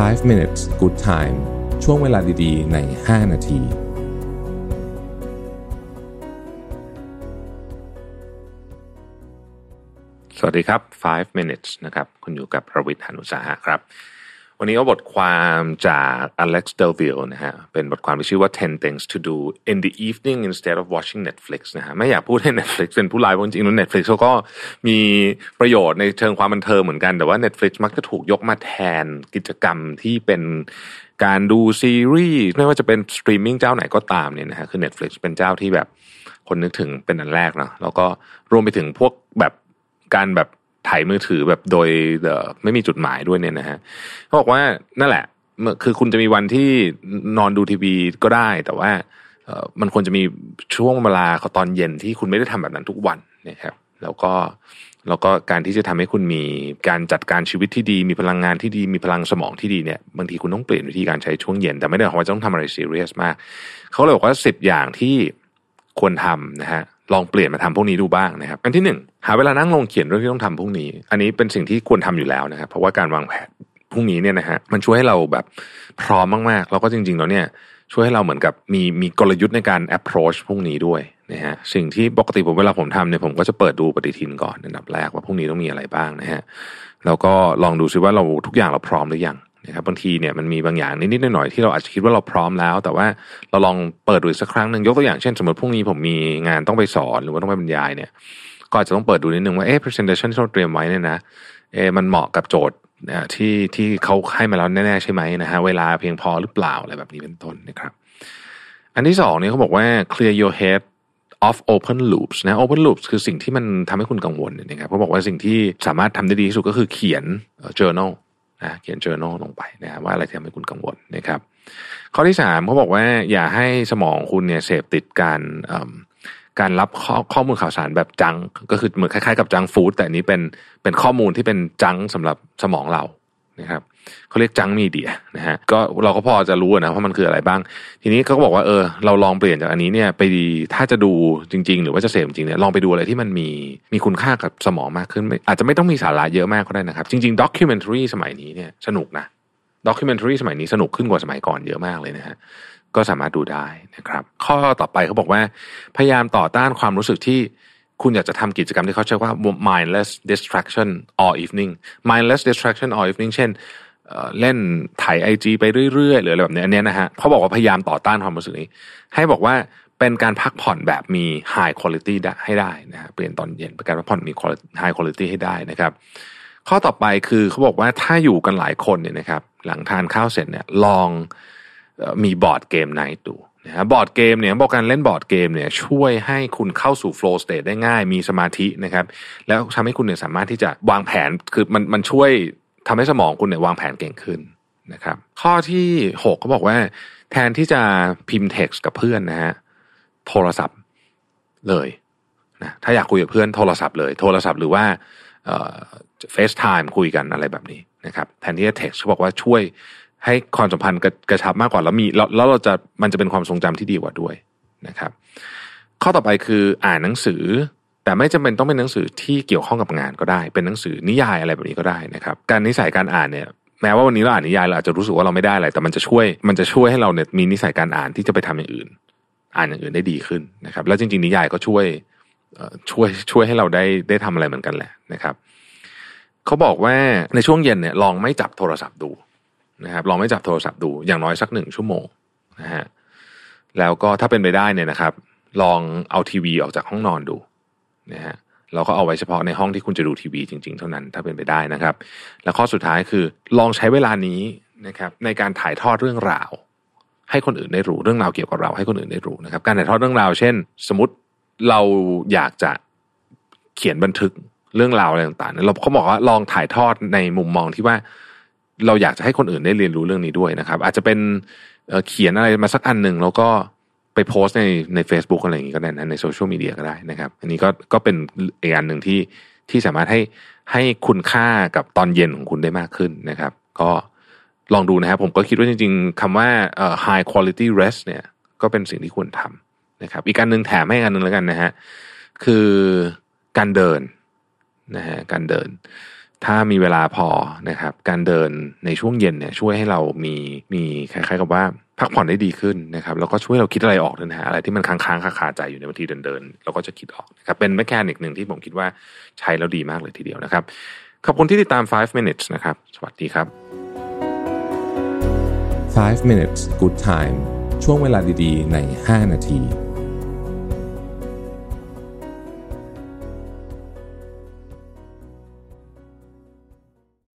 5 minutes good time ช่วงเวลาดีๆ ใน 5 นาที สวัสดีครับ 5 minutes นะครับ คุณอยู่กับประวิทย์หานุสาหะครับ วันนี้เอาบทความจาก Alex Delville นะฮะ เป็นบทความที่ชื่อว่า 10 things to do in the evening instead of watching Netflix นะฮะ ไม่อยากพูดให้ Netflix เป็นผู้ร้ายเพราะจริงๆแล้ว Netflix เขาก็มีประโยชน์ในเชิงความบันเทิงเหมือนกัน แต่ว่า Netflix มักจะถูกยกมาแทนกิจกรรมที่เป็นการดูซีรีส์ ไม่ว่าจะเป็นสตรีมมิ่งเจ้าไหนก็ตามเนี่ยนะฮะ คือ Netflix เป็นเจ้าที่แบบคนนึกถึงเป็นอันแรกเนาะ แล้วก็รวมไปถึงพวกแบบการแบบ ถ่ายมือถือแบบโดยไม่มีจุดหมายด้วยเนี่ยนะฮะเขาบอกว่านั่นแหละคือคุณจะมีวันที่นอนดูทีวีก็ได้ แต่ว่ามันควรจะมีช่วงเวลาตอนเย็นที่คุณไม่ได้ทำแบบนั้นทุกวันนะครับ แล้วก็แล้วก็การที่จะทำให้คุณมีการจัดการชีวิตที่ดี มีพลังงานที่ดีมีพลังสมองที่ดีเนี่ยบางทีคุณต้องเปลี่ยนวิธีการใช้ช่วงเย็น แต่ไม่ได้หมายความว่าจะต้องทำอะไรซีเรียสมาก เขาเลยบอกว่าสิบอย่างที่ควรทำนะฮะ ลองเปลี่ยนมาทำพวกนี้ดูบ้างนะครับอันที่หนึ่งหาเวลานั่งลงเขียนเรื่องที่ต้องทำพรุ่งนี้ อันนี้เป็นสิ่งที่ควรทำอยู่แล้วนะครับ เพราะว่าการวางแผนพรุ่งนี้เนี่ยนะฮะมันช่วยให้เราแบบพร้อมมากๆ แล้วก็จริงๆแล้วเนี่ยช่วยให้เราเหมือนกับมีมีกลยุทธ์ในการ approach พรุ่งนี้ด้วยนะฮะสิ่งที่ปกติผมเวลาผมทำเนี่ยผมก็จะเปิดดูปฏิทินก่อนอันดับแรกว่าพรุ่งนี้ต้องมีอะไรบ้างนะฮะแล้วก็ลองดูซิว่าเราทุกอย่างเราพร้อมหรือยัง นะครับบางทีเนี่ยมันมีบางอย่างนิดๆหน่อยๆที่เราอาจจะคิดว่าเราพร้อมแล้ว แต่ว่าเราลองเปิดดูสักครั้งหนึ่งยกตัวอย่างเช่น สมมติพรุ่งนี้ผมมีงานต้องไปสอนหรือว่าต้องไปบรรยายเนี่ย ก็อาจจะต้องเปิดดูนิดนึงว่าเอ๊ะ presentation ที่เราเตรียมไว้เนี่ยนะเอ๊ะมันเหมาะกับโจทย์ที่ที่เขาให้มาแล้วแน่ๆใช่ไหมนะฮะเวลาเพียงพอหรือเปล่าอะไรแบบนี้เป็นต้นนะครับอันที่สองเนี่ยเขาบอกว่า clear your head of open loops นะ open loops คือสิ่งที่มันทำให้คุณกังวลนะครับเขาบอกว่าสิ่งที่สามารถทำได้ดีที่สุดก็คือเขียน journal นะเขียน journal ลงไปนะว่าอะไรที่ทำให้คุณกังวลนะครับ ข้อที่สามเขาบอกว่าอย่าให้สมองคุณเนี่ยเสพติดการการรับข้อข้อมูลข่าวสารแบบจัง ก็คือเหมือนคล้ายๆกับจังฟู้ดแต่นี้เป็นเป็นข้อมูลที่เป็นจังสำหรับสมองเรา นะครับเขาเรียกจังมีเดียนะฮะก็เราก็พอจะรู้นะว่ามันคืออะไรบ้าง ทีนี้เขาก็บอกว่าเออเราลองเปลี่ยนจากอันนี้เนี่ยไปถ้าจะดูจริง ๆ หรือว่าจะเสพจริงเนี่ยลองไปดูอะไรที่มันมีมีคุณค่ากับสมองมากขึ้น อาจจะไม่ต้องมีสาระเยอะมากก็ได้นะครับ จริงๆด็อกิเมนทรีสมัยนี้เนี่ยสนุกนะด็อกิเมนทรีสมัยนี้สนุกขึ้นกว่าสมัยก่อนเยอะมากเลยนะฮะก็สามารถดูได้นะครับ ข้อต่อไปเขาบอกว่าพยายามต่อต้านความรู้สึกที่ คุณอยากจะทำกิจกรรมที่เขาเรียกว่า mindless distraction all evening mindless distraction all evening เช่นเล่นถ่ายไอจีไปเรื่อยๆหรืออะไรแบบนี้อันนี้นะฮะเขาบอกว่าพยายามต่อต้านความรู้สึกนี้ ให้บอกว่าเป็นการพักผ่อนแบบมี high quality ให้ได้นะฮะเปลี่ยนตอนเย็นเป็นการพักผ่อนมี high quality ให้ได้นะครับ ข้อต่อไปคือเขาบอกว่าถ้าอยู่กันหลายคนเนี่ยนะครับ หลังทานข้าวเสร็จเนี่ยลองมี board game night ดู นะฮะ board game เนี่ยบอกการเล่น board game เนี่ยช่วยให้คุณเข้าสู่ flow state ได้ง่าย มีสมาธินะครับ แล้วทำให้คุณเนี่ยสามารถที่จะวางแผนคือมันมันช่วยทำให้สมองคุณเนี่ยวางแผนเก่งขึ้นนะครับ ข้อที่หกเขาบอกว่า แทนที่จะพิมพ์เท็กซ์กับเพื่อนนะฮะโทรศัพท์เลยนะถ้าอยากคุยกับเพื่อนโทรศัพท์เลย โทรศัพท์หรือว่า FaceTime คุยกันอะไรแบบนี้นะครับ แทนที่จะเท็กซ์เขาบอกว่าช่วย ให้ความสัมพันธ์กระชับมากกว่าแล้วมีแล้วเราจะมันจะเป็นความทรงจำที่ดีกว่าด้วยนะครับ ข้อต่อไปคืออ่านหนังสือ แต่ไม่จำเป็นต้องเป็นหนังสือที่เกี่ยวข้องกับงานก็ได้ เป็นหนังสือนิยายอะไรแบบนี้ก็ได้นะครับ การนิสัยการอ่านเนี่ยแม้ว่าวันนี้เราอ่านนิยายเราอาจจะรู้สึกว่าเราไม่ได้อะไรแต่มันจะช่วยมันจะช่วยให้เราเนี่ยมีนิสัยการอ่านที่จะไปทำอย่างอื่น อ่านอย่างอื่นได้ดีขึ้นนะครับ แล้วจริงๆนิยายก็ช่วยช่วยช่วยให้เราได้ได้ทำอะไรเหมือนกันแหละนะครับเขาบอกว่าในช่วงเย็นเนี่ยลองไม่จับโทรศัพท์ดู นะครับลองไม่จับโทรศัพท์ดูอย่างน้อยสักหนึ่งชั่วโมงนะฮะแล้วก็ถ้าเป็นไปได้เนี่ยนะครับ ลองเอาทีวีออกจากห้องนอนดูนะฮะเราก็เอาไว้เฉพาะในห้องที่คุณจะดูทีวีจริง ๆ เท่านั้นถ้าเป็นไปได้นะครับ แล้วข้อสุดท้ายคือลองใช้เวลานี้นะครับในการถ่ายทอดเรื่องราว ให้คนอื่นได้รู้เรื่องราวเกี่ยวกับเราให้คนอื่นได้รู้นะครับ การถ่ายทอดเรื่องราว เช่น สมมติเราอยากจะเขียนบันทึกเรื่องราวอะไรต่างๆเราเขาบอกว่าลองถ่ายทอดในมุมมองที่ว่า เราอยากจะให้คนอื่นได้เรียนรู้เรื่องนี้ด้วยนะครับ อาจจะเป็นเขียนอะไรมาสักอันหนึ่งแล้วก็ไปโพสในใน Facebook อะไรอย่างนี้ก็ได้นะในโซเชียลมีเดียก็ได้นะครับ อันนี้ก็ก็เป็นอีกอันหนึ่งที่ที่สามารถให้ให้คุณค่ากับตอนเย็นของคุณได้มากขึ้นนะครับ ก็ลองดูนะครับ ผมก็คิดว่าจริงๆคำว่า high quality rest เนี่ยก็เป็นสิ่งที่ควรทำนะครับ อีกการหนึ่งแถมให้กันหนึ่งแล้วกันนะฮะคือการเดินนะฮะการเดิน ถ้ามีเวลาพอนะครับ การเดินในช่วงเย็นเนี่ยช่วยให้เรามีมีคล้ายๆกับว่าพักผ่อนได้ดีขึ้นนะครับแล้วก็ช่วยเราคิดอะไรออกด้วยนะฮะอะไรที่มันค้างๆคาๆใจอยู่ในบางทีเดินๆเราก็จะคิดออกนะครับเป็นแมคแคนิกหนึ่งที่ผมคิดว่าใช้แล้วดีมากเลยทีเดียวนะครับ ขอบคุณที่ติดตาม 5 minutes นะครับ สวัสดีครับ 5 minutes good time ช่วงเวลาดีๆ ใน 5 นาที